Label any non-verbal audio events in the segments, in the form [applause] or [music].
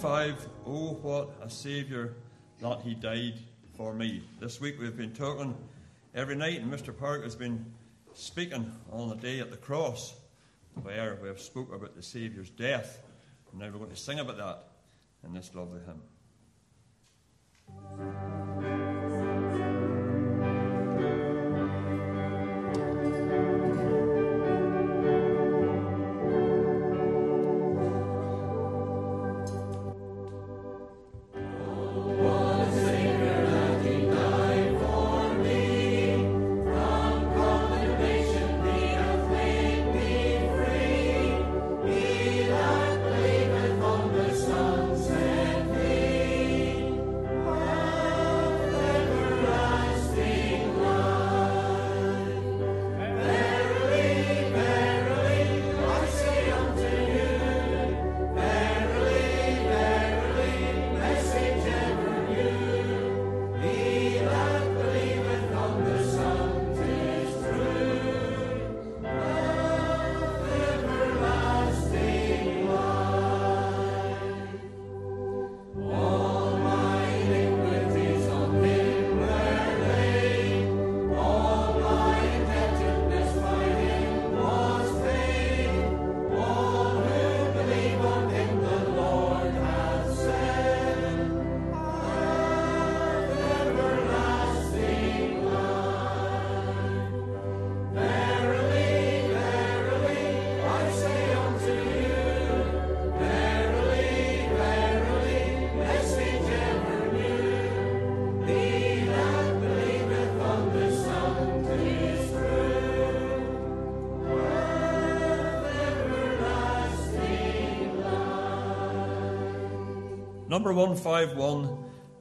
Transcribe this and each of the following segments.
5 Oh, what a Saviour that He died for me. This week we've been talking every night, and Mr. Park has been speaking on the day at the cross, where we have spoke about the Saviour's death. And now we're going to sing about that in this lovely hymn. Number 151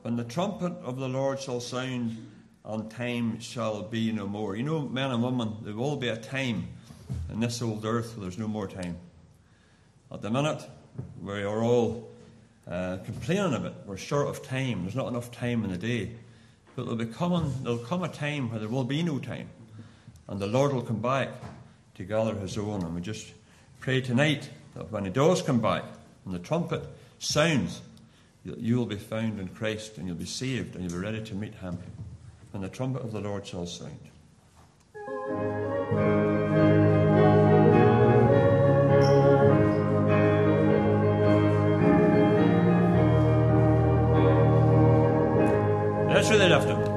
When the trumpet of the Lord shall sound, and time shall be no more. You know, men and women, there will be a time in this old earth where there's no more time. At the minute, we are all uh, complaining of it. We're short of time. There's not enough time in the day. But there'll, be coming, there'll come a time where there will be no time. And the Lord will come back to gather his own. And we just pray tonight that when he does come back and the trumpet sounds, you will be found in Christ and you'll be saved and you'll be ready to meet him when the trumpet of the Lord shall sound. That's really enough.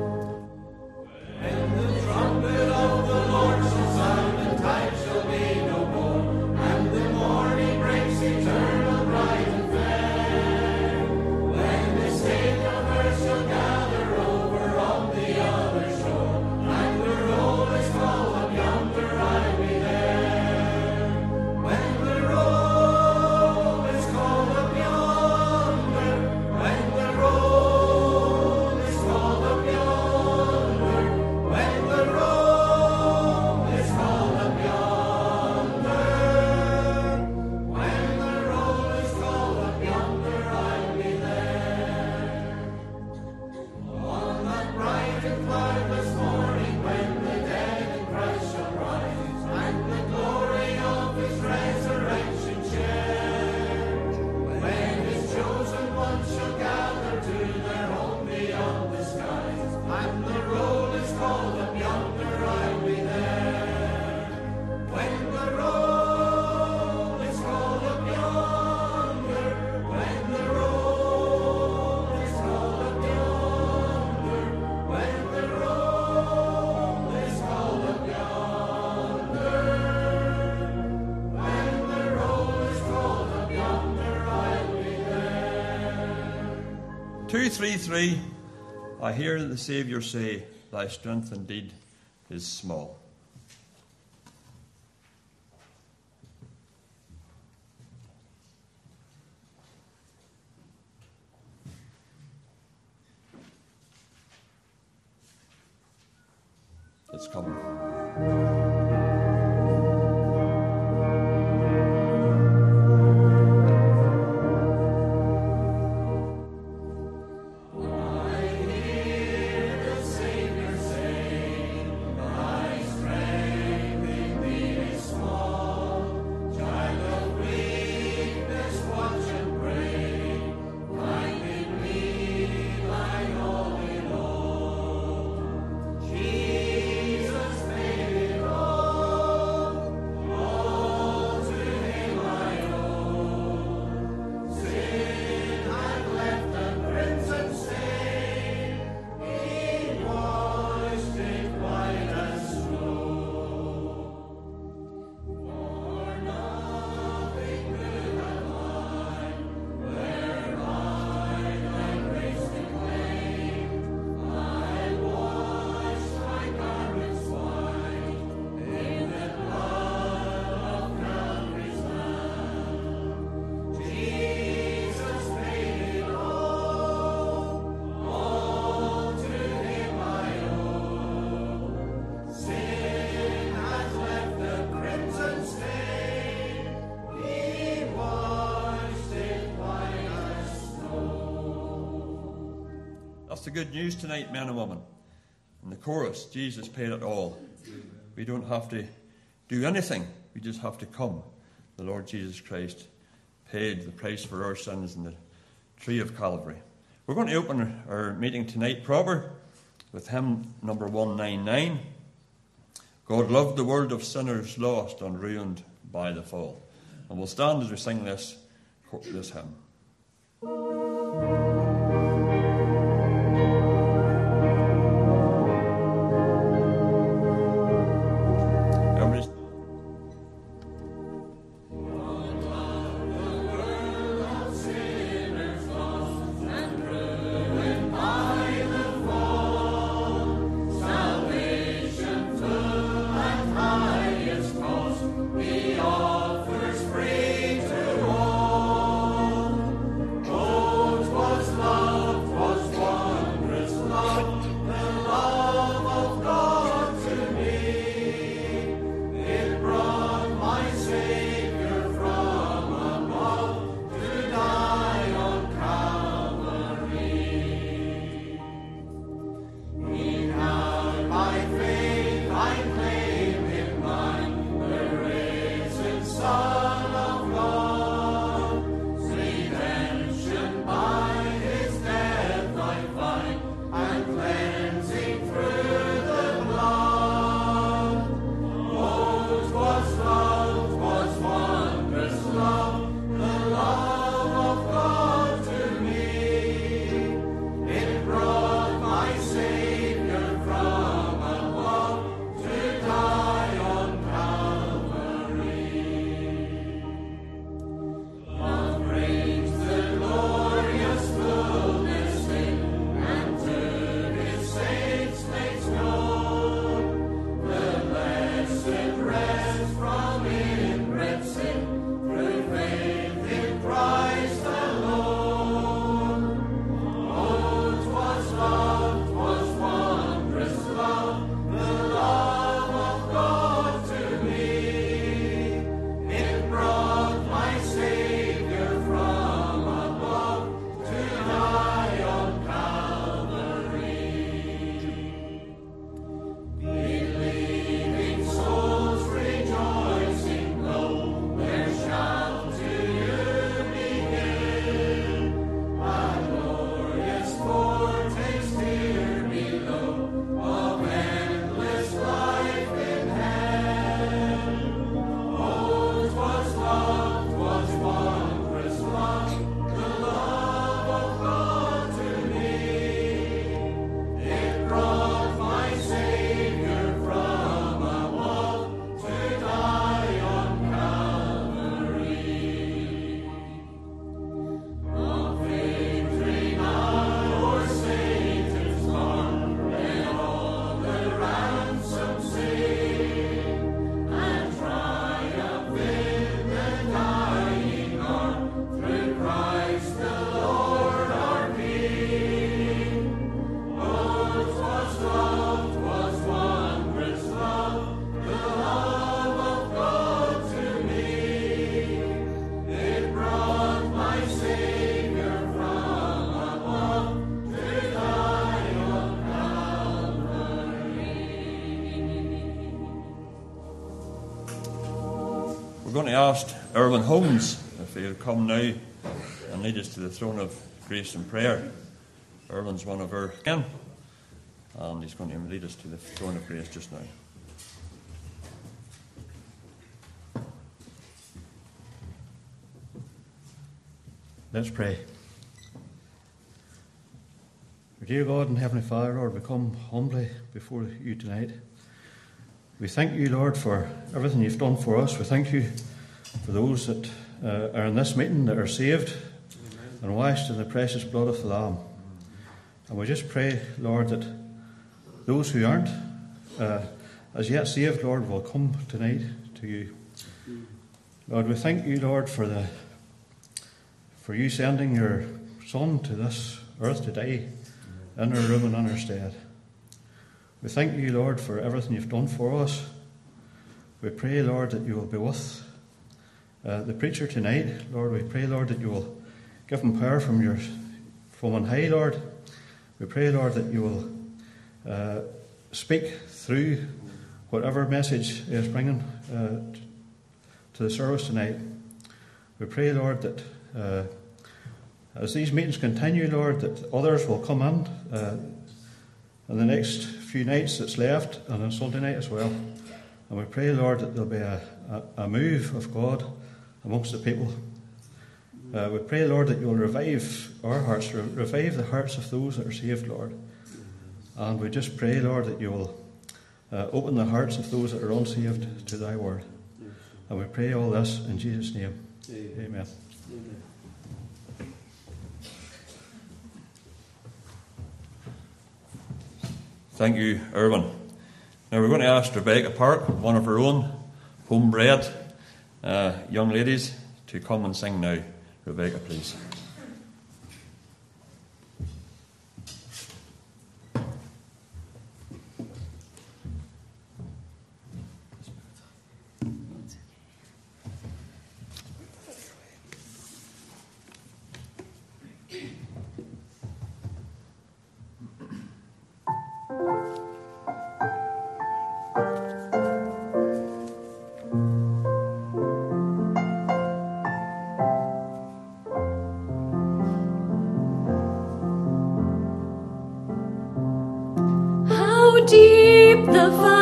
3 3, I hear the Savior say, Thy strength indeed is small. Good news tonight, men and women. In the chorus, Jesus paid it all. We don't have to do anything, we just have to come. The Lord Jesus Christ paid the price for our sins in the tree of Calvary. We're going to open our meeting tonight proper with hymn number 199. God loved the world of sinners lost and ruined by the fall. And we'll stand as we sing this, this hymn. We're going Erwin Holmes if he would come now and lead us to the throne of grace and prayer. Erwin's one of our kin, and he's going to lead us to the throne of grace just now. Let's pray. Dear God and Heavenly Father, Lord, we come humbly before you tonight. We thank you, Lord, for everything you've done for us. We thank you for those that uh, are in this meeting that are saved and washed in the precious blood of the Lamb. And we just pray, Lord, that those who aren't uh, as yet saved, Lord, will come tonight to you. Lord, we thank you, Lord, for the for you sending your Son to this earth to die in our room and in our stead. We thank you, Lord, for everything you've done for us. We pray, Lord, that you will be with uh, the preacher tonight. Lord, we pray, Lord, that you will give him power from your from on high, Lord. We pray, Lord, that you will uh, speak through whatever message is bringing uh, to the service tonight. We pray, Lord, that uh, as these meetings continue, Lord, that others will come in uh, in the next few nights that's left and on Sunday night as well. And we pray, Lord, that there'll be a, a, a move of God amongst the people. Uh, we pray, Lord, that you'll revive our hearts, re- revive the hearts of those that are saved, Lord. And we just pray, Lord, that you will uh, open the hearts of those that are unsaved to thy word. And we pray all this in Jesus' name. Amen. Thank you, Irwin. Now we're going to ask Rebecca Park, one of our own homebred uh, young ladies, to come and sing now. Rebecca, please. Deep the Father's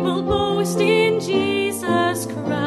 will boast in Jesus Christ,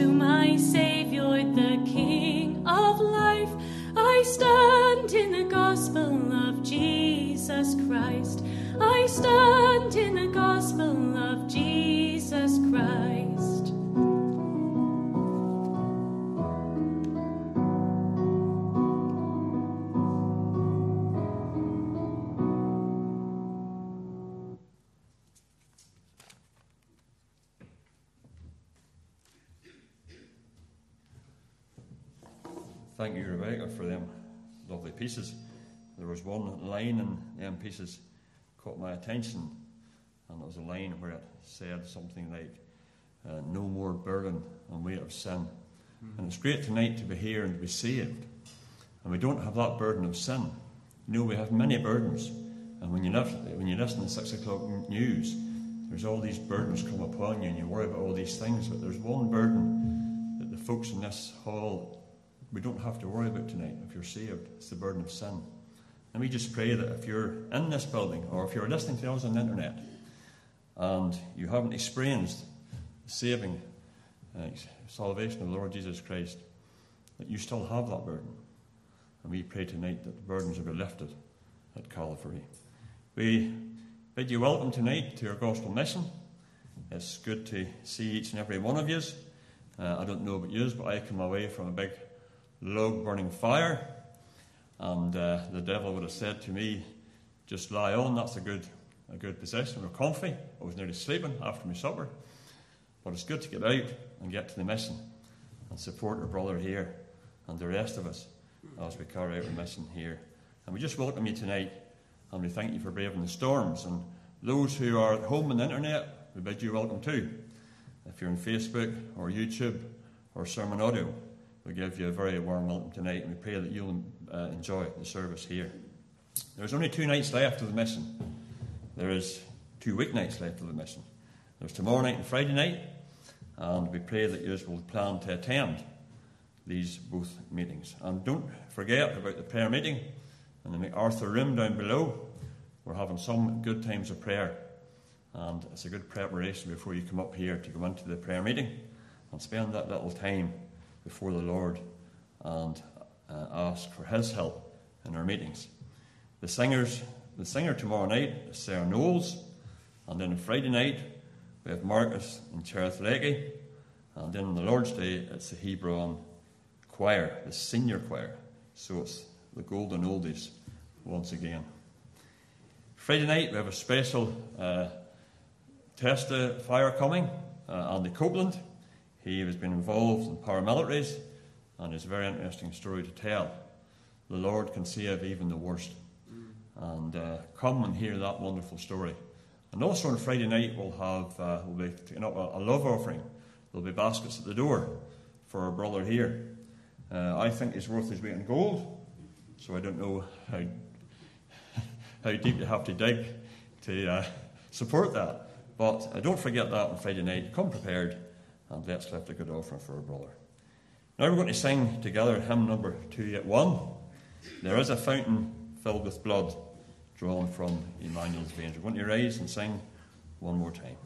to my Savior, the King of life. I stand in the gospel of Jesus Christ. I stand in the gospel of Jesus Christ. Pieces. There was one line in them pieces caught my attention, and it was a line where it said something like, uh, "No more burden and weight of sin." And it's great tonight to be here and to be saved, and we don't have that burden of sin. You know, we have many burdens, and when you live, when you listen to six o'clock news, there's all these burdens come upon you, and you worry about all these things. But there's one burden that the folks in this hall we don't have to worry about tonight if you're saved. It's the burden of sin. And we just pray that if you're in this building or if you're listening to us on the internet and you haven't experienced the saving uh, salvation of the Lord Jesus Christ, that you still have that burden. And we pray tonight that the burdens will be lifted at Calvary. We bid you welcome tonight to our gospel mission. It's good to see each and every one of you. Uh, I don't know about you, but I come away from a big log burning fire, and uh, the devil would have said to me, "Just lie on. That's a good, a good position. We're comfy." I was nearly sleeping after my supper, but it's good to get out and get to the mission and support our brother here and the rest of us as we carry out our mission here. And we just welcome you tonight, and we thank you for braving the storms. And those who are at home on the internet, we bid you welcome too. If you're on Facebook or YouTube or Sermon Audio, we give you a very warm welcome tonight, and we pray that you'll uh, enjoy the service here. There's only two nights left of the mission. There is two weeknights left of the mission. There's tomorrow night and Friday night, and we pray that you will plan to attend these both meetings. And don't forget about the prayer meeting in the MacArthur room down below. We're having some good times of prayer, and it's a good preparation before you come up here to go into the prayer meeting and spend that little time before the Lord and uh, ask for His help in our meetings. The singers, the singer tomorrow night is Sarah Knowles, and then on Friday night we have Marcus and Cherith Lakey, and then on the Lord's Day it's the Hebron choir, the senior choir. So it's the golden oldies once again. Friday night we have a special uh, Fire coming, uh, Andy Copeland. He has been involved in paramilitaries and has a very interesting story to tell. The Lord can save even the worst. And uh, come and hear that wonderful story. And also on Friday night, we'll have uh, we'll be taking up a, a, love offering. There'll be baskets at the door for our brother here. Uh, I think he's worth his weight in gold, so I don't know how, [laughs] how deep you have to dig to uh, support that. But uh, don't forget that on Friday night. Come prepared, and let's lift a good offering for our brother. Now we're going to sing together hymn number 281. There is a fountain filled with blood drawn from Emmanuel's veins. We're going to rise and sing one more time.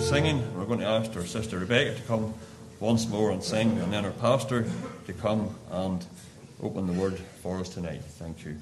Singing. We're going to ask our sister Rebecca to come once more and sing, and then our pastor to come and open the word for us tonight. Thank you.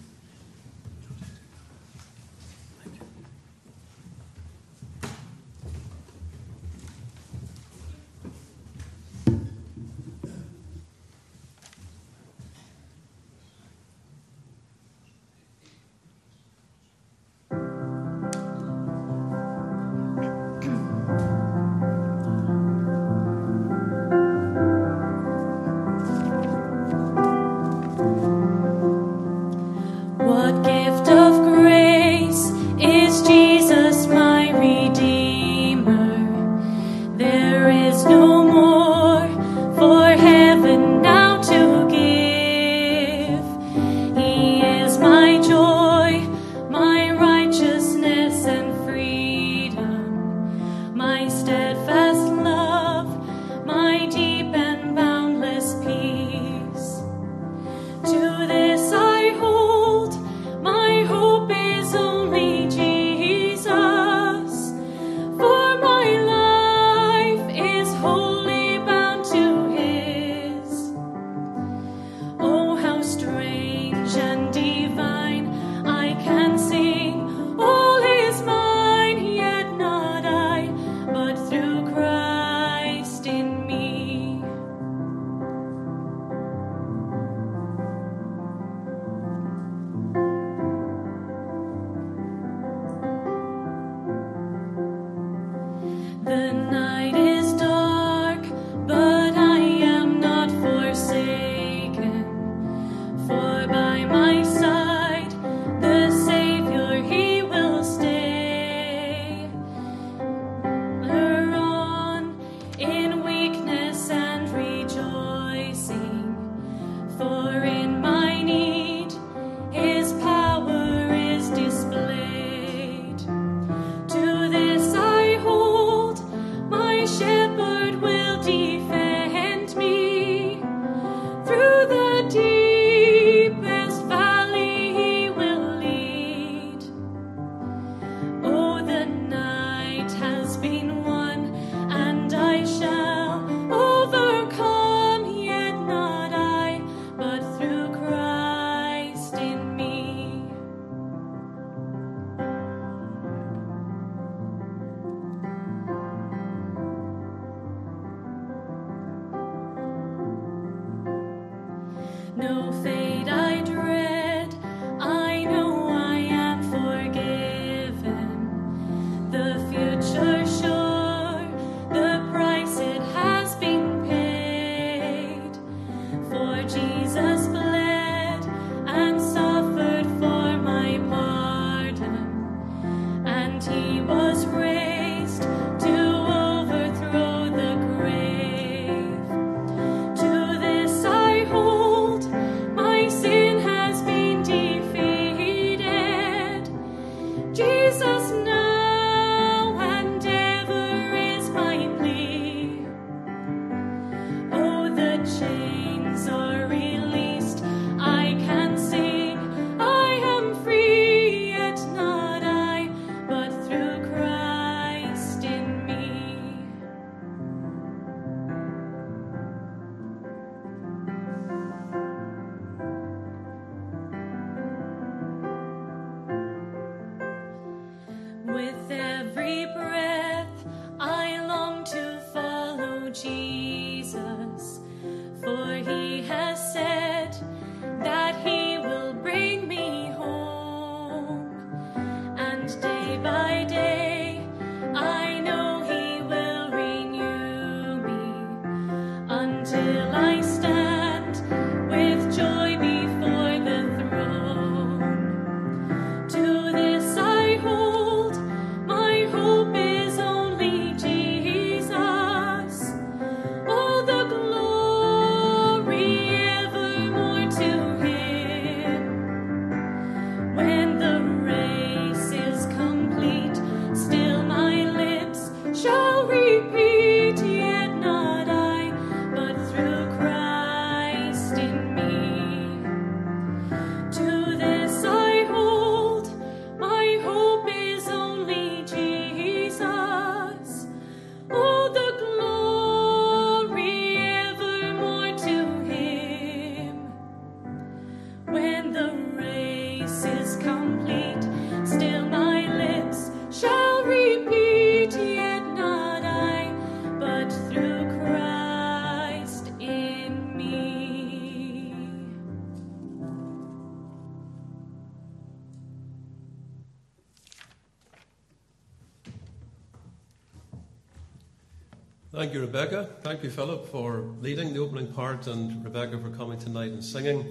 Thank you, Rebecca. Thank you, Philip, for leading the opening part, and Rebecca for coming tonight and singing.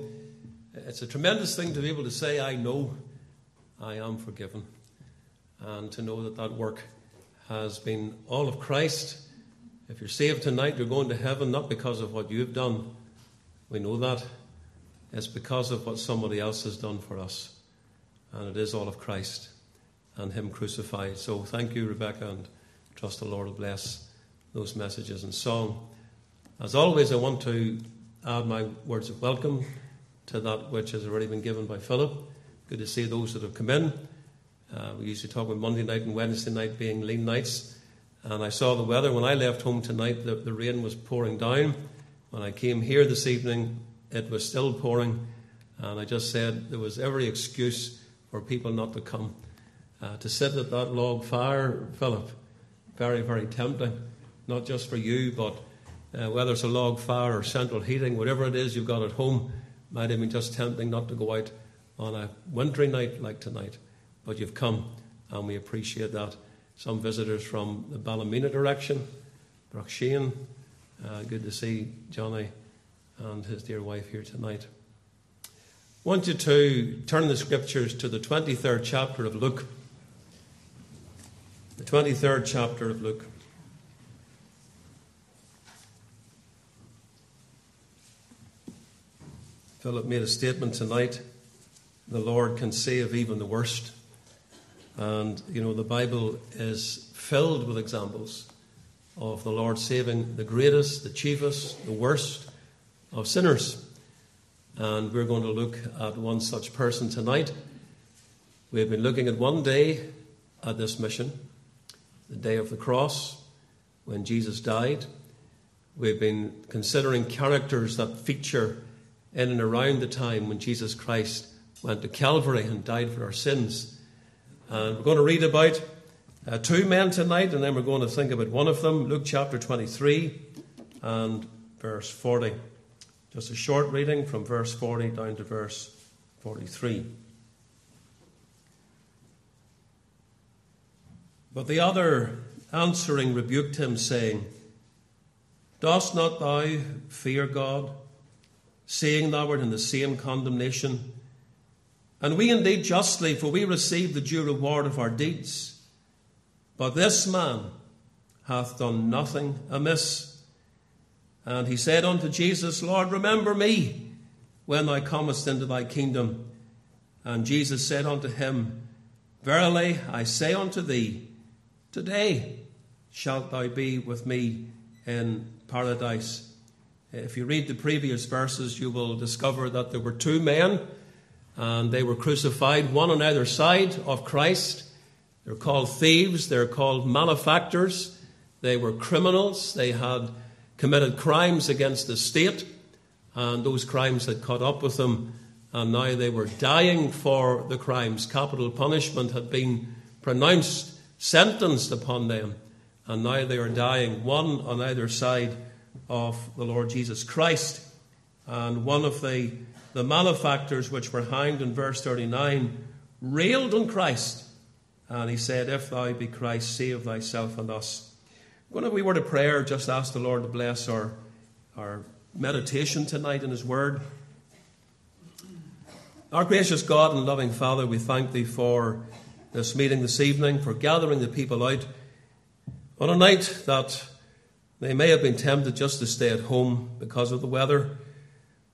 It's a tremendous thing to be able to say, I know I am forgiven, and to know that that work has been all of Christ. If you're saved tonight, you're going to heaven not because of what you've done. We know that. It's because of what somebody else has done for us. And it is all of Christ and Him crucified. So thank you, Rebecca, and trust the Lord will bless those messages and song. As always, I want to add my words of welcome to that which has already been given by Philip. Good to see those that have come in. Uh, we usually talk about Monday night and Wednesday night being lean nights. And I saw the weather when I left home tonight, the, the rain was pouring down. When I came here this evening, it was still pouring. And I just said there was every excuse for people not to come. Uh, to sit at that log fire, Philip, very, very tempting not just for you, but uh, whether it's a log fire or central heating, whatever it is you've got at home, might have been just tempting not to go out on a wintry night like tonight. But you've come, and we appreciate that. some visitors from the Ballymena direction. Broughshane, uh, good to see Johnny and his dear wife here tonight. I want you to turn the scriptures to the 23rd chapter of Luke. The 23rd chapter of Luke. Philip made a statement tonight the Lord can save even the worst. And, you know, the Bible is filled with examples of the Lord saving the greatest, the chiefest, the worst of sinners. And we're going to look at one such person tonight. We've been looking at one day at this mission, the day of the cross, when Jesus died. We've been considering characters that feature in and around the time when Jesus Christ went to Calvary and died for our sins. And we're going to read about uh, two men tonight, and then we're going to think about one of them, Luke chapter 23 and verse 40. Just a short reading from verse 40 down to verse 43. But the other answering rebuked him, saying, Dost not thou fear God, seeing thou art in the same condemnation? And we indeed justly, for we receive the due reward of our deeds. But this man hath done nothing amiss. And he said unto Jesus, Lord, remember me when thou comest into thy kingdom. And Jesus said unto him, Verily I say unto thee, today shalt thou be with me in paradise. If you read the previous verses, you will discover that there were two men and they were crucified, one on either side of Christ. They're called thieves, they're called malefactors, they were criminals, they had committed crimes against the state, and those crimes had caught up with them, and now they were dying for the crimes. Capital punishment had been pronounced, sentenced upon them, and now they are dying, one on either side of the Lord Jesus Christ. And one of the the malefactors which were hanged in verse 39 railed on Christ. And he said, If thou be Christ, save thyself and us. Going to we word of prayer, just ask the Lord to bless our, our meditation tonight in his word. Our gracious God and loving Father, we thank thee for this meeting this evening, for gathering the people out on a night that they may have been tempted just to stay at home because of the weather.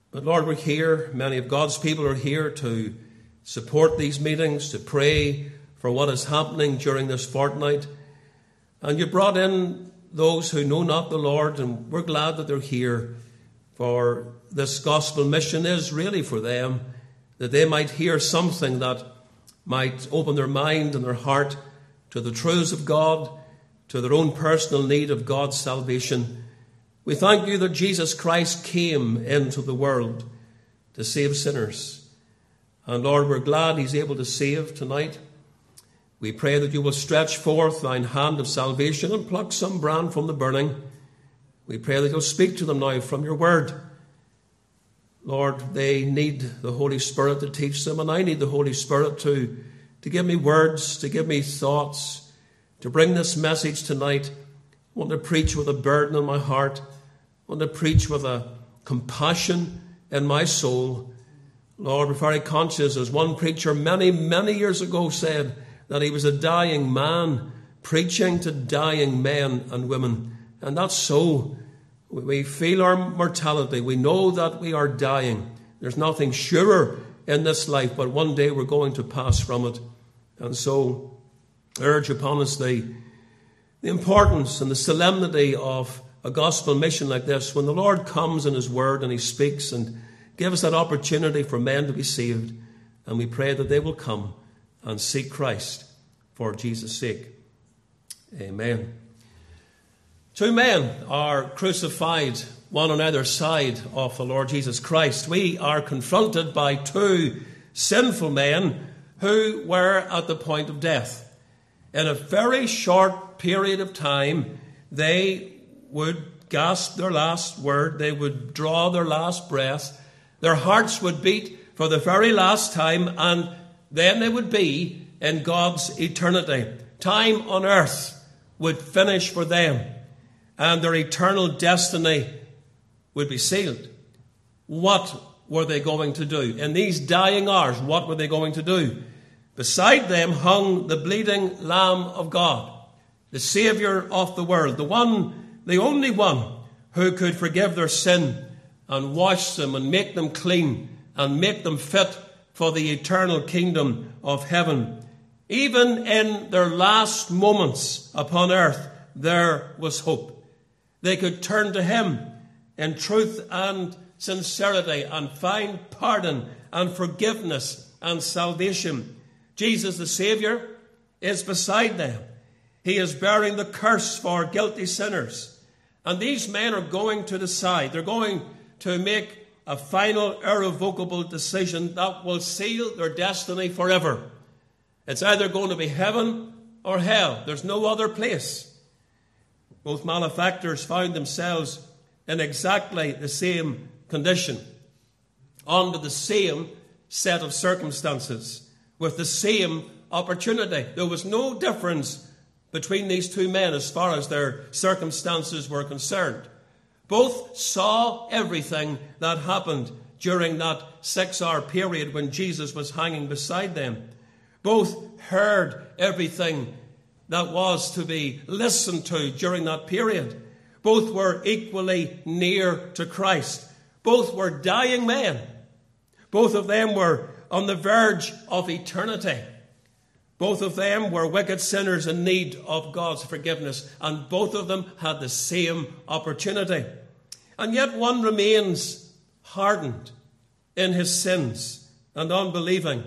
But Lord, we're here. Many of God's people are here to support these meetings, to pray for what is happening during this fortnight. And you brought in those who know not the Lord, and we're glad that they're here. For this gospel mission is really for them, that they might hear something that might open their mind and their heart to the truths of God, to their own personal need of God's salvation we thank you that Jesus Christ came into the world to save sinners. And Lord, we're glad He's able to save tonight. We pray that you will stretch forth thine hand of salvation and pluck some brand from the burning. We pray that you'll speak to them now from your word. Lord, they need the Holy Spirit to teach them, and I need the Holy Spirit to, to give me words, to give me thoughts, to bring this message tonight. I want to preach with a burden in my heart I want to preach with a compassion in my soul. Lord, we're very conscious, as one preacher many, many years ago said, that he was a dying man preaching to dying men and women. And that's so. We feel our mortality. We know that we are dying. There's nothing surer in this life, but one day we're going to pass from it. And so, urge upon us the, the importance and the solemnity of a gospel mission like this, when the Lord comes in His Word and He speaks and gives us that opportunity for men to be saved, and we pray that they will come and seek Christ for Jesus' sake. Amen. Two men are crucified, one on either side of the Lord Jesus Christ. We are confronted by two sinful men who were at the point of death. In a very short period of time, they would gasp their last word, they would draw their last breath, their hearts would beat for the very last time, and then they would be in God's eternity. Time on earth would finish for them, and their eternal destiny would be sealed. What were they going to do? In these dying hours, what were they going to do? Beside them hung the bleeding Lamb of God, the Saviour of the world, the one, the only one who could forgive their sin and wash them and make them clean and make them fit for the eternal kingdom of heaven. Even in their last moments upon earth, there was hope. They could turn to Him in truth and sincerity and find pardon and forgiveness and salvation. Jesus, the Saviour, is beside them. He is bearing the curse for guilty sinners. And these men are going to decide. They're going to make a final, irrevocable decision that will seal their destiny forever. It's either going to be heaven or hell. There's no other place. Both malefactors found themselves in exactly the same condition, under the same set of circumstances, with the same opportunity. There was no difference between these two men as far as their circumstances were concerned. Both saw everything that happened during that six hour period when Jesus was hanging beside them. Both heard everything that was to be listened to during that period. Both were equally near to Christ. Both were dying men. Both of them were on the verge of eternity. Both of them were wicked sinners in need of God's forgiveness, and both of them had the same opportunity. And yet one remains hardened in his sins and unbelieving,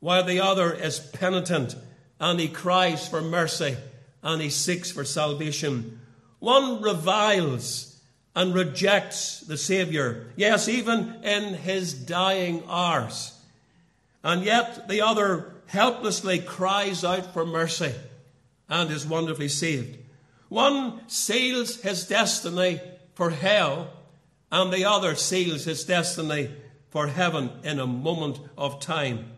while the other is penitent and he cries for mercy and he seeks for salvation. One reviles and rejects the Saviour. Yes, even in his dying hours. And yet the other helplessly cries out for mercy and is wonderfully saved. One seals his destiny for hell, and the other seals his destiny for heaven in a moment of time.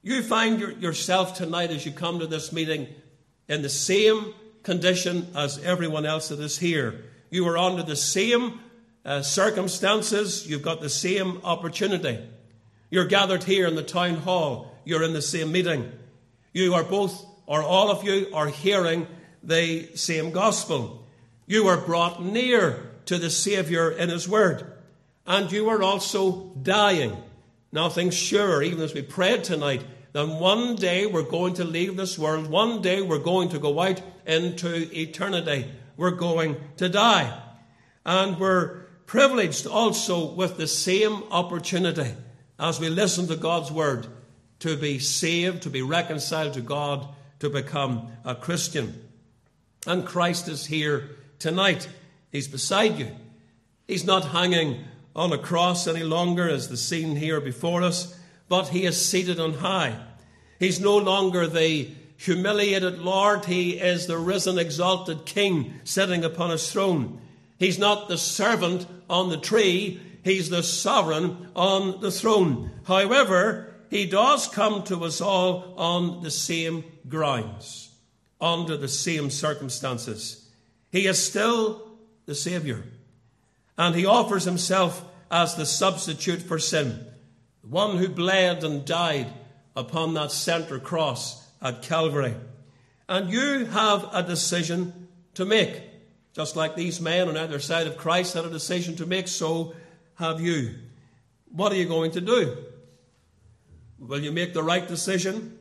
You find your, yourself tonight as you come to this meeting in the same condition as everyone else that is here. You are under the same uh, circumstances, you've got the same opportunity. You're gathered here in the town hall, you're in the same meeting. You are both, or all of you, are hearing the same gospel. You are brought near to the Saviour in His Word. And you are also dying. Nothing sure, even as we prayed tonight, that one day we're going to leave this world. One day we're going to go out into eternity we're going to die. And we're privileged also with the same opportunity as we listen to God's word to be saved, to be reconciled to God, to become a Christian. And Christ is here tonight. He's beside you. He's not hanging on a cross any longer, as the scene here before us, but he is seated on high. He's no longer the humiliated Lord. He is the risen, exalted King sitting upon his throne. He's not the servant on the tree, he's the sovereign on the throne. However, he does come to us all on the same grounds, under the same circumstances. He is still the Saviour, and he offers himself as the substitute for sin, the one who bled and died upon that centre cross at Calvary. And you have a decision to make. Just like these men on either side of Christ had a decision to make, so have you. What are you going to do? Will you make the right decision?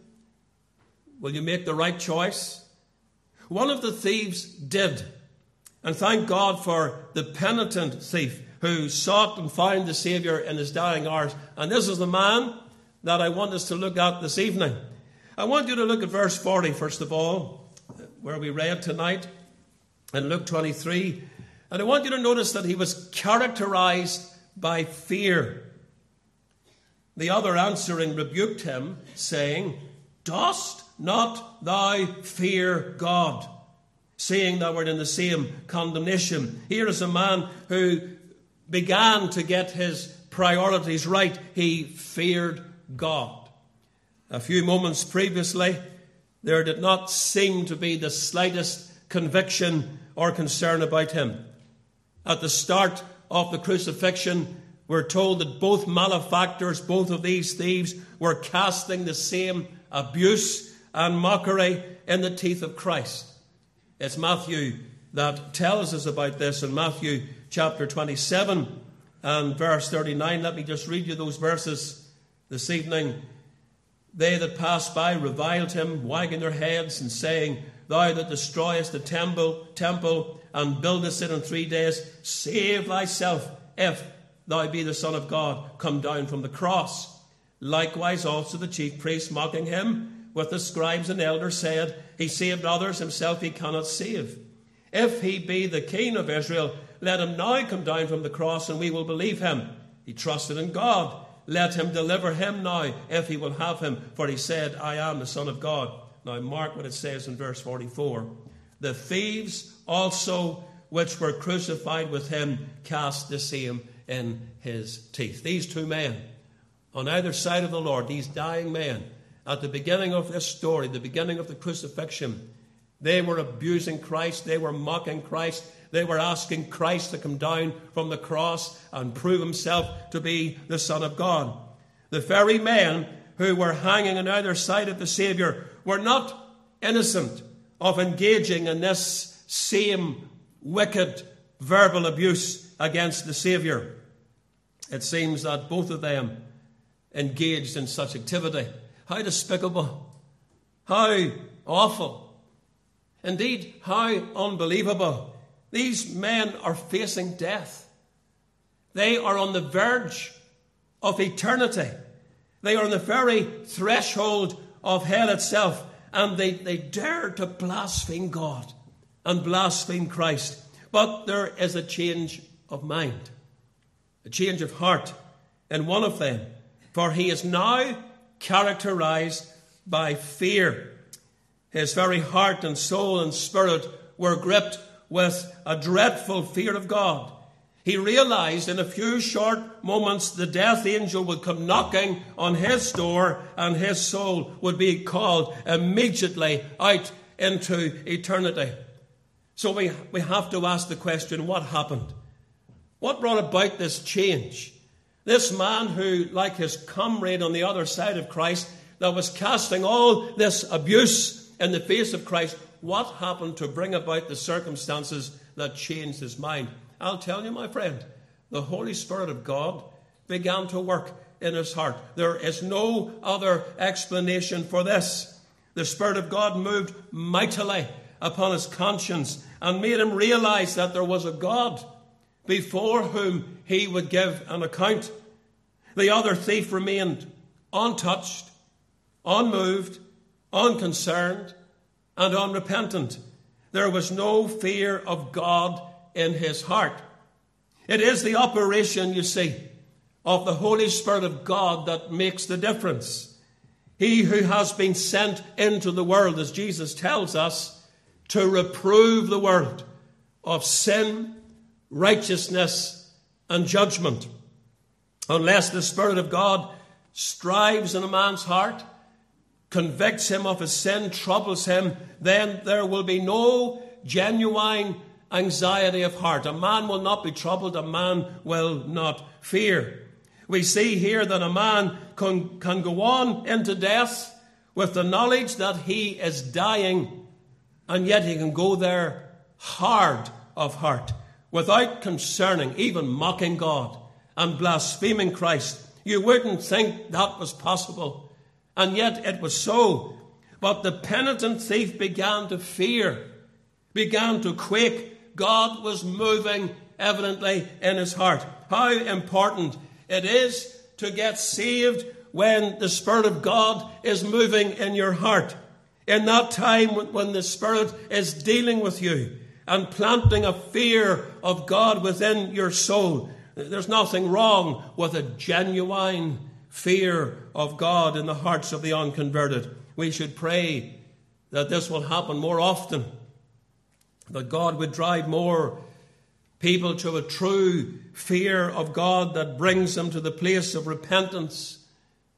Will you make the right choice? One of the thieves did. And thank God for the penitent thief who sought and found the Saviour in his dying hours. And this is the man that I want us to look at this evening. I want you to look at verse 40, first of all, where we read tonight in Luke 23. And I want you to notice that he was characterized by fear. The other answering rebuked him, saying, Dost not thou fear God? Seeing thou art in the same condemnation. Here is a man who began to get his priorities right. He feared God. A few moments previously, there did not seem to be the slightest conviction or concern about him. At the start of the crucifixion, we're told that both malefactors, both of these thieves, were casting the same abuse and mockery in the teeth of Christ. It's Matthew that tells us about this in Matthew chapter 27 and verse 39. Let me just read you those verses this evening. They that passed by reviled him, wagging their heads and saying, Thou that destroyest the temple, temple and buildest it in three days, save thyself, if thou be the Son of God, come down from the cross. Likewise also the chief priests mocking him with the scribes and elders said, He saved others, himself he cannot save. If he be the king of Israel, let him now come down from the cross, and we will believe him. He trusted in God. Let him deliver him now, if he will have him, for he said, I am the Son of God. Now, mark what it says in verse 44. The thieves also, which were crucified with him, cast the same in his teeth. These two men, on either side of the Lord, these dying men, at the beginning of this story, the beginning of the crucifixion, they were abusing Christ, they were mocking Christ, they were asking Christ to come down from the cross and prove himself to be the Son of God. The very men who were hanging on either side of the Saviour were not innocent of engaging in this same wicked verbal abuse against the Saviour. It seems that both of them engaged in such activity. How despicable! How awful! Indeed, how unbelievable. These men are facing death. They are on the verge of eternity. They are on the very threshold of hell itself, and they, they dare to blaspheme God and blaspheme Christ. But there is a change of mind, a change of heart in one of them, for he is now characterized by fear. His very heart and soul and spirit were gripped with a dreadful fear of God. He realized in a few short moments the death angel would come knocking on his door and his soul would be called immediately out into eternity. So we, we have to ask the question what happened? What brought about this change? This man who, like his comrade on the other side of Christ, that was casting all this abuse in the face of Christ, what happened to bring about the circumstances that changed his mind? I'll tell you, my friend, the Holy Spirit of God began to work in his heart. There is no other explanation for this. The Spirit of God moved mightily upon his conscience and made him realize that there was a God before whom he would give an account. The other thief remained untouched, unmoved, unconcerned, and unrepentant. There was no fear of God in his heart. It is the operation, you see, of the Holy Spirit of God that makes the difference. He who has been sent into the world, as Jesus tells us, to reprove the world of sin, righteousness, and judgment. Unless the Spirit of God strives in a man's heart, convicts him of his sin, troubles him, then there will be no genuine anxiety of heart. A man will not be troubled, a man will not fear. We see here that a man can, can go on into death with the knowledge that he is dying, and yet he can go there hard of heart, without concerning, even mocking God and blaspheming Christ. You wouldn't think that was possible and yet it was so. But the penitent thief began to fear, began to quake. God was moving evidently in his heart. How important it is to get saved when the Spirit of God is moving in your heart. In that time when the Spirit is dealing with you and planting a fear of God within your soul, there's nothing wrong with a genuine fear of God in the hearts of the unconverted. We should pray that this will happen more often, that God would drive more people to a true fear of God that brings them to the place of repentance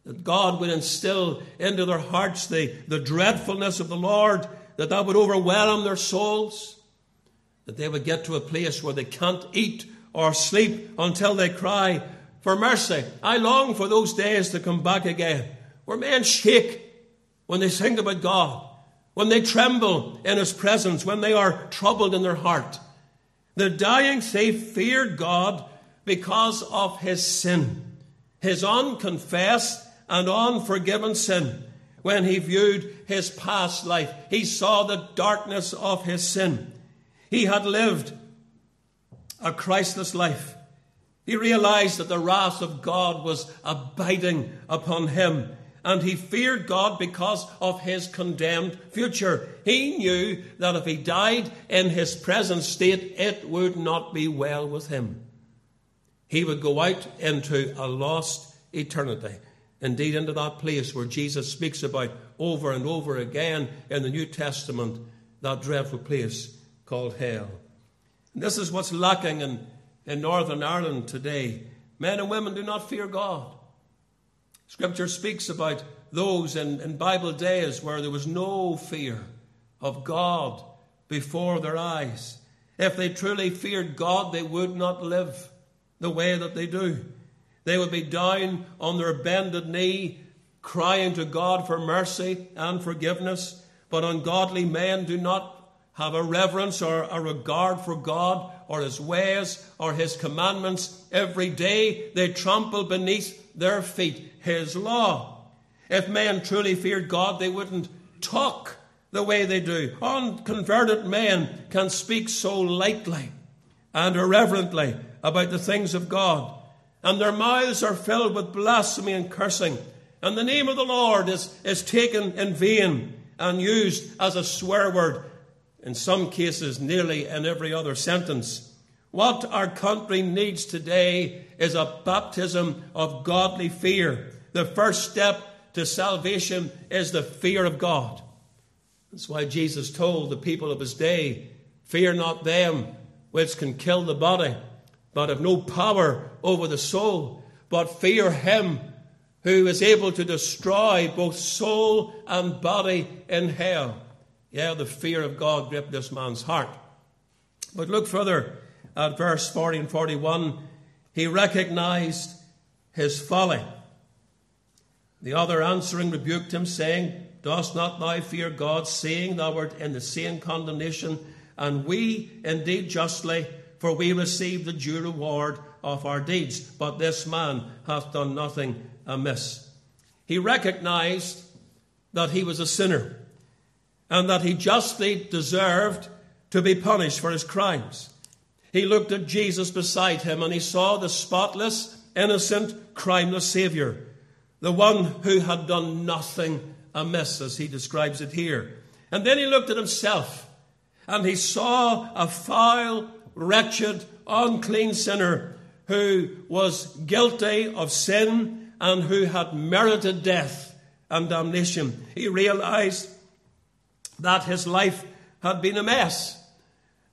that God would instill into their hearts the, the dreadfulness of the Lord, that that would overwhelm their souls, that they would get to a place where they can't eat or sleep until they cry for mercy. I long for those days to come back again, where men shake when they think about God, when they tremble in His presence, when they are troubled in their heart. The dying thief feared God because of his sin, his unconfessed and unforgiven sin. When he viewed his past life, he saw the darkness of his sin. He had lived a Christless life. He realized that the wrath of God was abiding upon him, and he feared God because of his condemned future. He knew that if he died in his present state, it would not be well with him. He would go out into a lost eternity. Indeed, into that place where Jesus speaks about over and over again in the New Testament, that dreadful place called hell. And this is what's lacking in, in Northern Ireland today. Men and women do not fear God. Scripture speaks about those in, in Bible days where there was no fear of God before their eyes. If they truly feared God, they would not live the way that they do. They would be down on their bended knee, crying to God for mercy and forgiveness. But ungodly men do not have a reverence or a regard for God or His ways or His commandments. Every day they trample beneath their feet His law. If men truly feared God, they wouldn't talk the way they do. Unconverted men can speak so lightly and irreverently about the things of God and their mouths are filled with blasphemy and cursing. And the name of the Lord is, is taken in vain and used as a swear word, in some cases, nearly in every other sentence. What our country needs today is a baptism of godly fear. The first step to salvation is the fear of God. That's why Jesus told the people of his day, Fear not them which can kill the body but have no power over the soul, but fear him who is able to destroy both soul and body in hell. Yeah, the fear of God gripped this man's heart. But look further at verse 40 and 41. He recognized his folly. The other answering rebuked him, saying, Dost not thou fear God, seeing thou art in the same condemnation, and we indeed justly, for we receive the due reward of our deeds. But this man hath done nothing amiss. He recognized that he was a sinner and that he justly deserved to be punished for his crimes. He looked at Jesus beside him and he saw the spotless, innocent, crimeless Saviour, the one who had done nothing amiss, as he describes it here. And then he looked at himself and he saw a foul, wretched, unclean sinner who was guilty of sin and who had merited death and damnation. He realized that his life had been a mess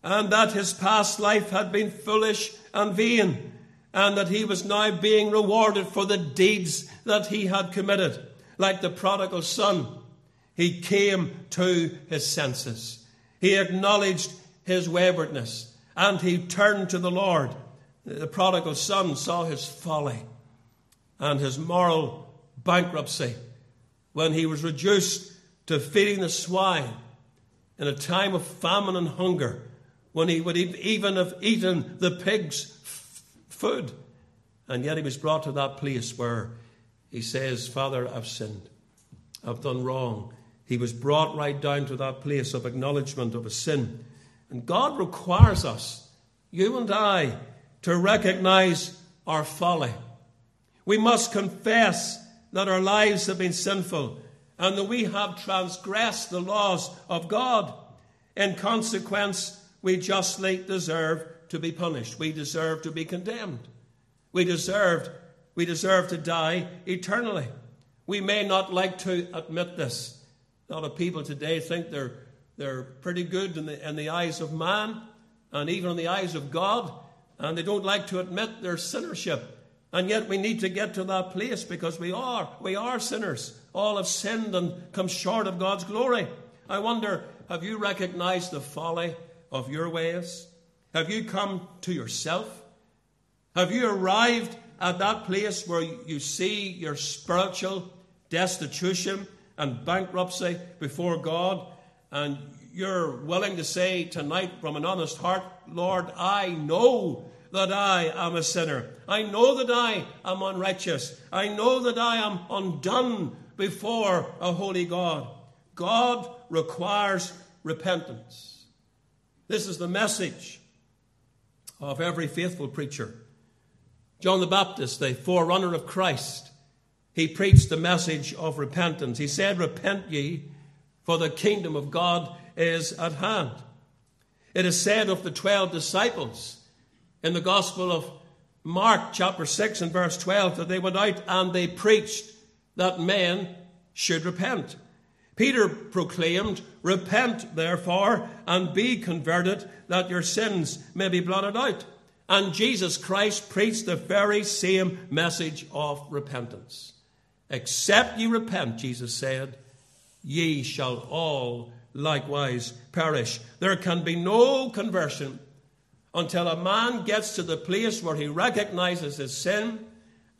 and that his past life had been foolish and vain and that he was now being rewarded for the deeds that he had committed. Like the prodigal son, he came to his senses. He acknowledged his waywardness and he turned to the Lord. The prodigal son saw his folly and his moral bankruptcy when he was reduced to feeding the swine in a time of famine and hunger, when he would even have eaten the pigs' food. And yet he was brought to that place where he says, Father, I've sinned. I've done wrong. He was brought right down to that place of acknowledgement of his sin. And God requires us, you and I, to recognize our folly. We must confess that our lives have been sinful and that we have transgressed the laws of God. In consequence, we justly deserve to be punished. We deserve to be condemned. We deserve, we deserve to die eternally. We may not like to admit this. A lot of people today think they're they're pretty good in the, in the eyes of man and even in the eyes of God, and they don't like to admit their sinnership. And yet we need to get to that place because we are. We are sinners. All have sinned and come short of God's glory. I wonder, have you recognized the folly of your ways? Have you come to yourself? Have you arrived at that place where you see your spiritual destitution and bankruptcy before God and you're willing to say tonight from an honest heart, Lord, I know that I am a sinner. I know that I am unrighteous. I know that I am undone before a holy God. God requires repentance. This is the message of every faithful preacher. John the Baptist, the forerunner of Christ, he preached the message of repentance. He said, Repent ye, for the kingdom of God is at hand. It is said of the twelve disciples in the Gospel of Mark, chapter 6, and verse 12, that they went out and they preached that men should repent. Peter proclaimed, Repent, therefore, and be converted, that your sins may be blotted out. And Jesus Christ preached the very same message of repentance. Except ye repent, Jesus said, ye shall all likewise perish. There can be no conversion until a man gets to the place where he recognizes his sin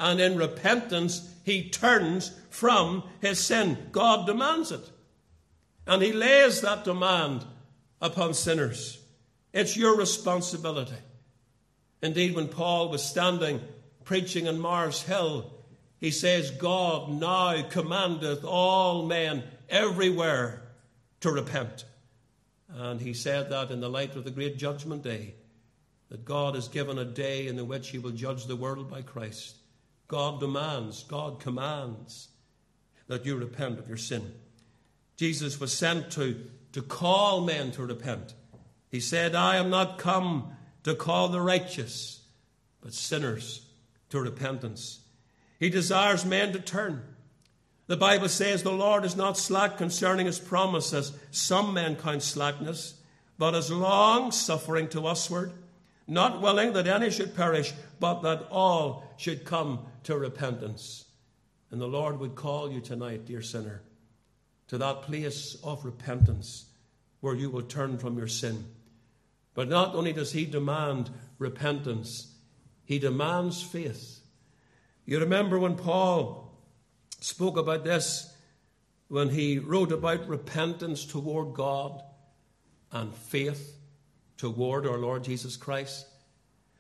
and in repentance he turns from his sin. God demands it. And he lays that demand upon sinners. It's your responsibility. Indeed, when Paul was standing preaching in Mars Hill, he says, God now commandeth all men everywhere to repent. And he said that in the light of the great judgment day, that God has given a day in which he will judge the world by Christ. God demands, God commands that you repent of your sin. Jesus was sent to, to call men to repent. He said, I am not come to call the righteous, but sinners to repentance. He desires men to turn. The Bible says the Lord is not slack concerning his promises. Some men count slackness, but is long suffering to usward, not willing that any should perish, but that all should come to repentance. And the Lord would call you tonight, dear sinner, to that place of repentance where you will turn from your sin. But not only does He demand repentance, He demands faith. You remember when Paul spoke about this, when he wrote about repentance toward God and faith toward our Lord Jesus Christ.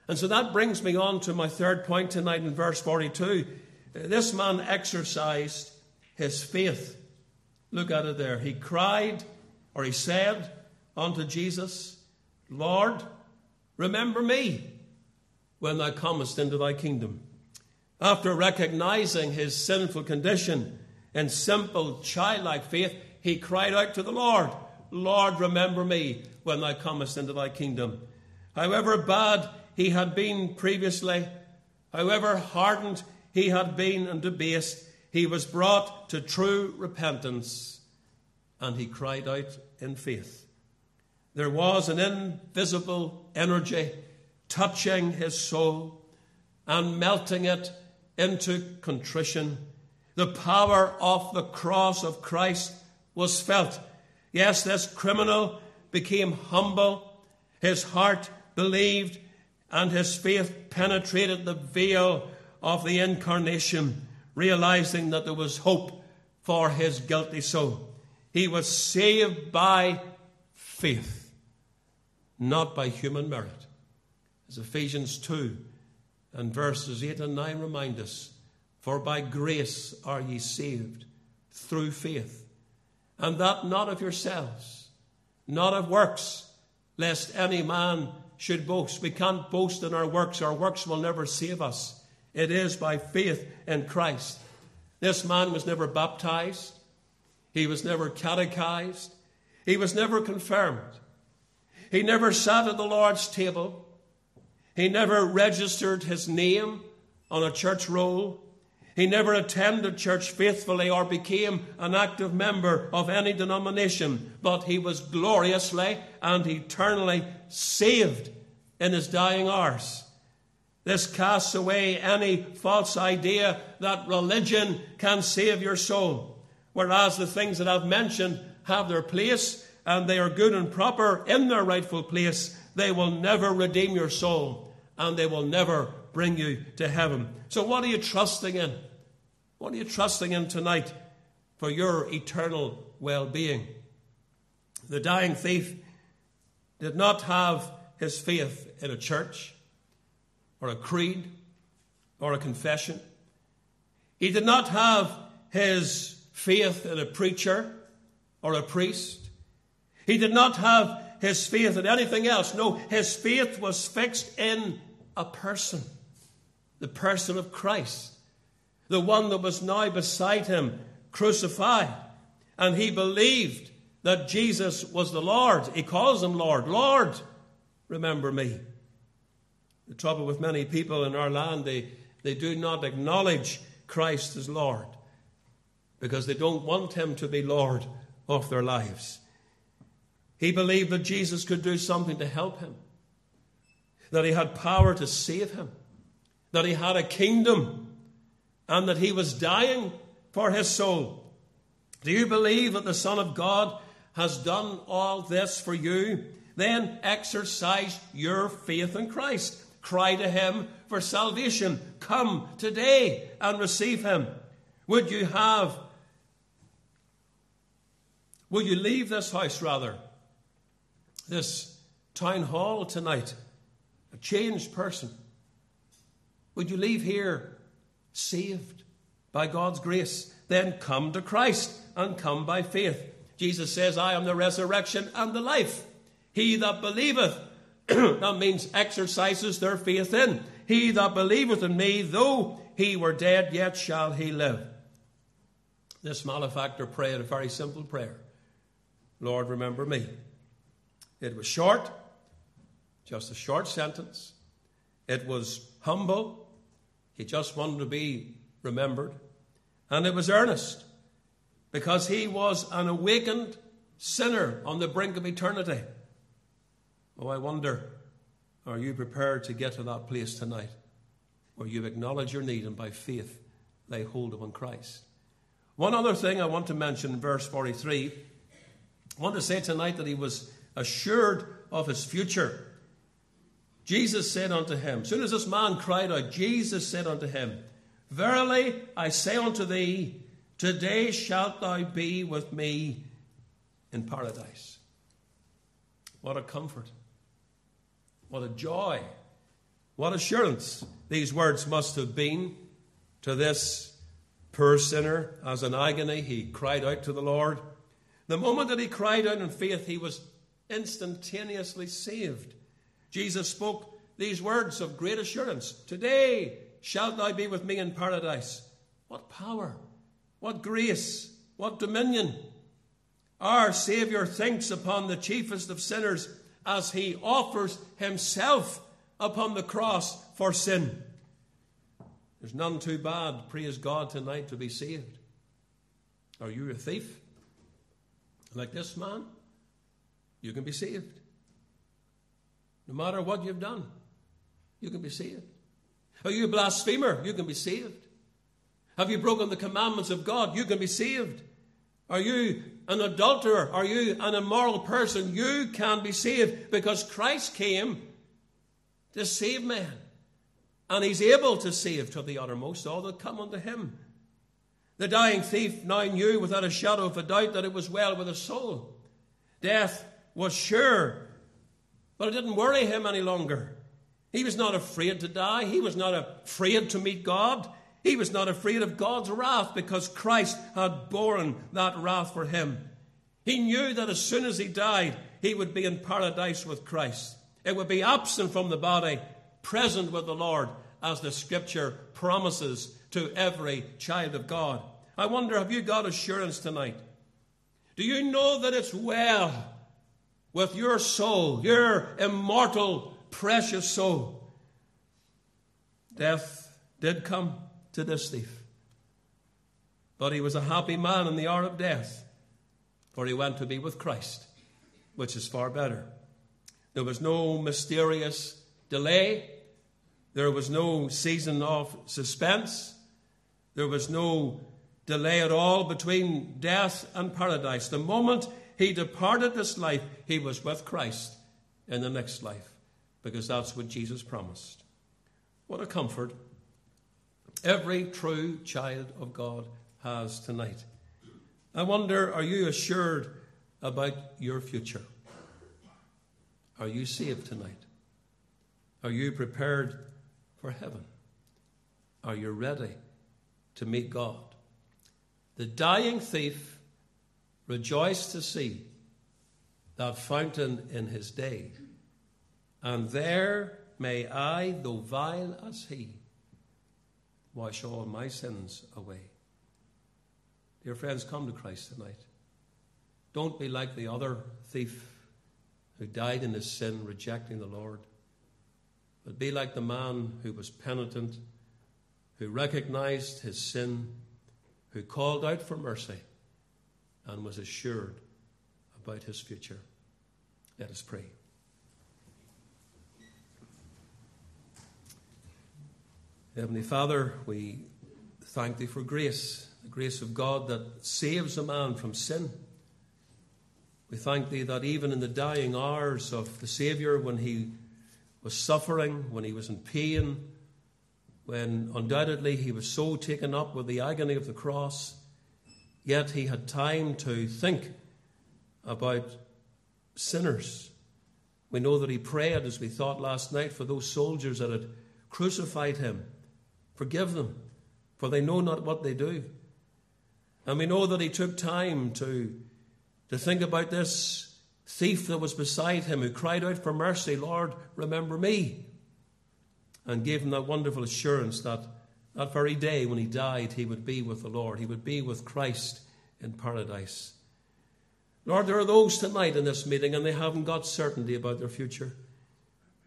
And so that brings me on to my third point tonight in verse 42. This man exercised his faith. Look at it there. He cried, or he said unto Jesus, Lord, remember me when thou comest into thy kingdom. After recognizing his sinful condition in simple childlike faith, he cried out to the Lord, Lord, remember me when thou comest into thy kingdom. However bad he had been previously, however hardened he had been and debased, he was brought to true repentance and he cried out in faith. There was an invisible energy touching his soul and melting it into contrition. The power of the cross of Christ was felt. Yes, this criminal became humble. His heart believed, and his faith penetrated the veil of the incarnation, realizing that there was hope for his guilty soul. He was saved by faith, not by human merit. As Ephesians 2 and verses 8 and 9 remind us For by grace are ye saved through faith, and that not of yourselves, not of works, lest any man should boast. We can't boast in our works, our works will never save us. It is by faith in Christ. This man was never baptized, he was never catechized, he was never confirmed, he never sat at the Lord's table. He never registered his name on a church roll. He never attended church faithfully or became an active member of any denomination, but he was gloriously and eternally saved in his dying hours. This casts away any false idea that religion can save your soul. Whereas the things that I've mentioned have their place and they are good and proper in their rightful place, they will never redeem your soul and they will never bring you to heaven. So, what are you trusting in? What are you trusting in tonight for your eternal well being? The dying thief did not have his faith in a church or a creed or a confession. He did not have his faith in a preacher or a priest. He did not have his faith in anything else. No, his faith was fixed in a person, the person of Christ, the one that was now beside him, crucified. And he believed that Jesus was the Lord. He calls him Lord. Lord, remember me. The trouble with many people in our land, they, they do not acknowledge Christ as Lord because they don't want him to be Lord of their lives. He believed that Jesus could do something to help him, that he had power to save him, that he had a kingdom, and that he was dying for his soul. Do you believe that the Son of God has done all this for you? Then exercise your faith in Christ. Cry to him for salvation. Come today and receive him. Would you have, will you leave this house rather, this town hall tonight, changed person? Would you leave here saved by God's grace? Then come to Christ and come by faith. Jesus says, I am the resurrection and the life. He that believeth [clears throat] that means exercises their faith in. He that believeth in me, though he were dead, yet shall he live. This malefactor prayed a very simple prayer Lord, remember me. It was short, just a short sentence. It was humble. He just wanted to be remembered. And it was earnest because he was an awakened sinner on the brink of eternity. Oh, I wonder, are you prepared to get to that place tonight where you acknowledge your need and by faith lay hold upon Christ? One other thing I want to mention in verse 43 I want to say tonight that he was assured of his future. Jesus said unto him, soon as this man cried out, Jesus said unto him, Verily I say unto thee, today shalt thou be with me in paradise. What a comfort. What a joy. What assurance these words must have been to this poor sinner as in agony he cried out to the Lord. The moment that he cried out in faith, he was instantaneously saved. Jesus spoke these words of great assurance Today shalt thou be with me in paradise. What power, what grace, what dominion. Our Saviour thinks upon the chiefest of sinners as he offers himself upon the cross for sin. There's none too bad, praise God, tonight to be saved. Are you a thief? Like this man? You can be saved. No matter what you've done, you can be saved. Are you a blasphemer? You can be saved. Have you broken the commandments of God? You can be saved. Are you an adulterer? Are you an immoral person? You can be saved because Christ came to save men. And he's able to save to the uttermost all that come unto him. The dying thief now knew without a shadow of a doubt that it was well with his soul. Death was sure, but it didn't worry him any longer. He was not afraid to die. He was not afraid to meet God. He was not afraid of God's wrath because Christ had borne that wrath for him. He knew that as soon as he died, he would be in paradise with Christ. It would be absent from the body, present with the Lord, as the scripture promises to every child of God. I wonder, have you got assurance tonight? Do you know that it's well with your soul, your immortal, precious soul? Death did come to this thief. But he was a happy man in the hour of death, for he went to be with Christ, which is far better. There was no mysterious delay, There was no season of suspense. There was no delay at all between death and paradise. The moment he departed this life, he was with Christ in the next life, because that's what Jesus promised. What a comfort every true child of God has tonight. I wonder, are you assured about your future? Are you saved tonight? Are you prepared for heaven? Are you ready to meet God? The dying thief rejoiced to see that fountain in his day, and there may I, though vile as he, wash all my sins away. Dear friends, come to Christ tonight. Don't be like the other thief who died in his sin, rejecting the Lord. But be like the man who was penitent, who recognized his sin, who called out for mercy, and was assured about his future. Let us pray. Heavenly Father, we thank Thee for grace, the grace of God that saves a man from sin. We thank Thee that even in the dying hours of the Saviour, when He was suffering, when He was in pain, when undoubtedly He was so taken up with the agony of the cross, yet He had time to think about sinners. We know that He prayed, as we thought last night, for those soldiers that had crucified Him. Forgive them, for they know not what they do. And we know that he took time to, to think about this thief that was beside him who cried out for mercy, Lord, remember me. And gave him that wonderful assurance that that very day when he died, he would be with the Lord. He would be with Christ in paradise. Lord, there are those tonight in this meeting and they haven't got certainty about their future.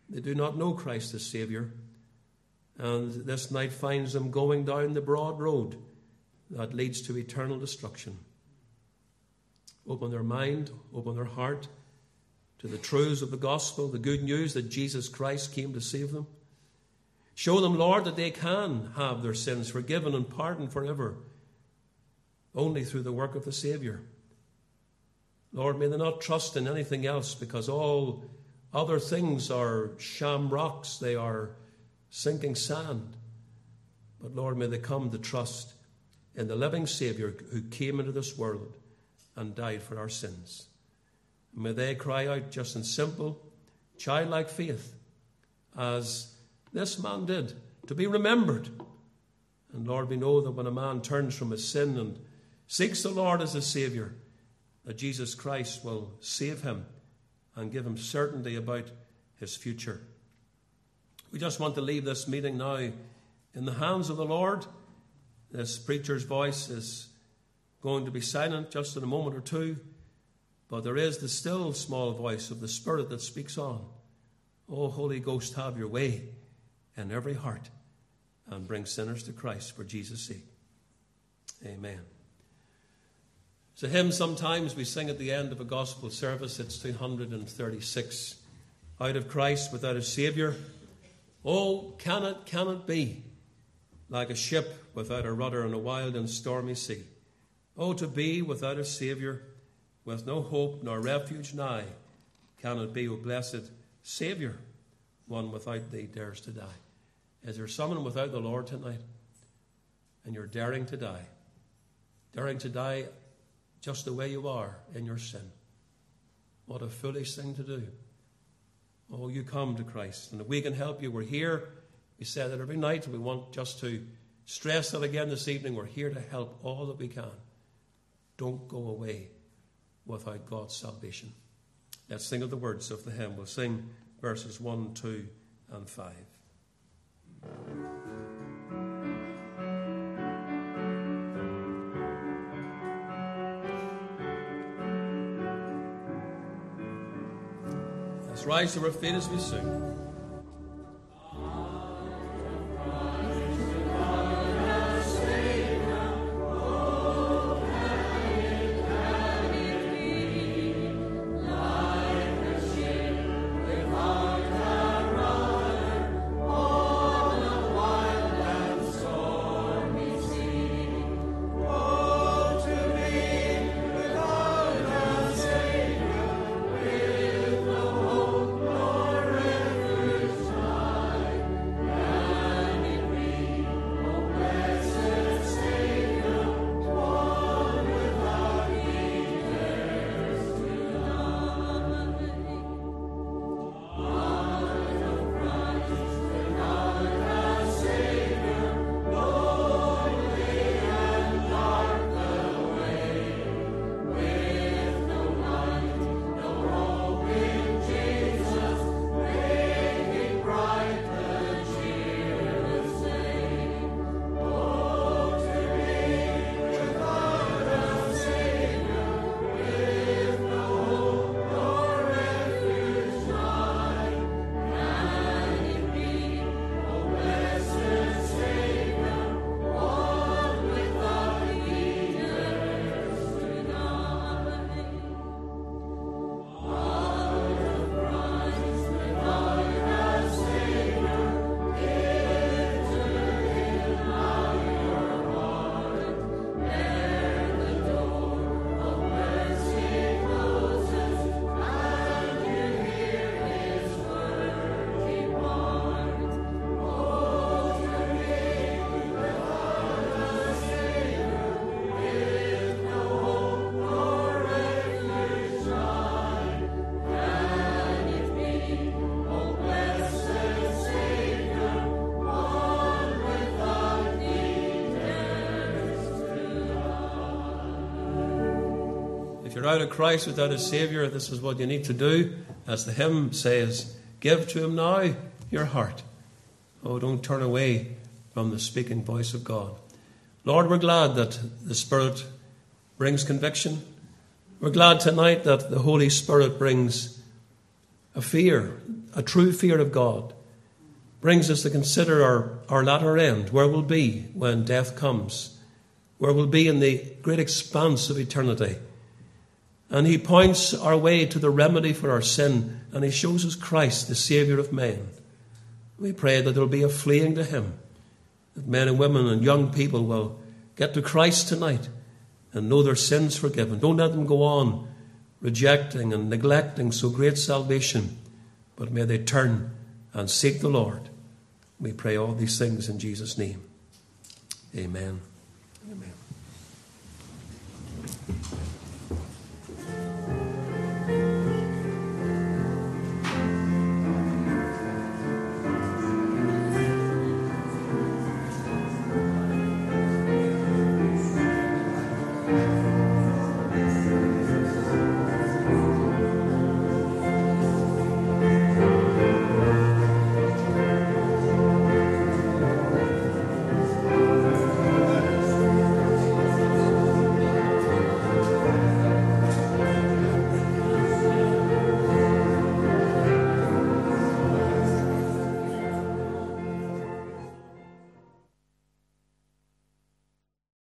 They do not know Christ as Saviour. And this night finds them going down the broad road that leads to eternal destruction. Open their mind, open their heart to the truths of the gospel, the good news that Jesus Christ came to save them. Show them, Lord, that they can have their sins forgiven and pardoned forever, only through the work of the Saviour. Lord, may they not trust in anything else because all other things are sham rocks, they are sinking sand. But Lord, may they come to trust in the living Saviour who came into this world and died for our sins. May they cry out just in simple, childlike faith, as this man did, to be remembered. And Lord, we know that when a man turns from his sin and seeks the Lord as a Saviour, that Jesus Christ will save him and give him certainty about his future. We just want to leave this meeting now in the hands of the Lord. This preacher's voice is going to be silent just in a moment or two, but there is the still small voice of the Spirit that speaks on. Oh, Holy Ghost, have your way in every heart uh, and bring sinners to Christ for Jesus' sake. Amen. It's a hymn sometimes we sing at the end of a gospel service. It's 236. Out of Christ without a Saviour. Oh, can it, can it be like a ship without a rudder on a wild and stormy sea? Oh, to be without a Saviour, with no hope nor refuge nigh, can it be, O blessed Saviour, one without thee dares to die? Is there someone without the Lord tonight? And you're daring to die, daring to die just the way you are in your sin. What a foolish thing to do. Oh, you come to Christ. And if we can help you, we're here. We say that every night. We want just to stress that again this evening. We're here to help all that we can. Don't go away without God's salvation. Let's sing of the words of the hymn. We'll sing verses 1, 2, and 5. Let's rise to our feet as we sing. You're out of Christ without a Saviour, this is what you need to do. As the hymn says, give to Him now your heart. Oh, don't turn away from the speaking voice of God. Lord, we're glad that the Spirit brings conviction. We're glad tonight that the Holy Spirit brings a fear, a true fear of God, brings us to consider our, our latter end, where we'll be when death comes, where we'll be in the great expanse of eternity. And He points our way to the remedy for our sin, and He shows us Christ, the Saviour of men. We pray that there will be a fleeing to Him, that men and women and young people will get to Christ tonight and know their sins forgiven. Don't let them go on rejecting and neglecting so great salvation, but may they turn and seek the Lord. We pray all these things in Jesus' name. Amen. Amen.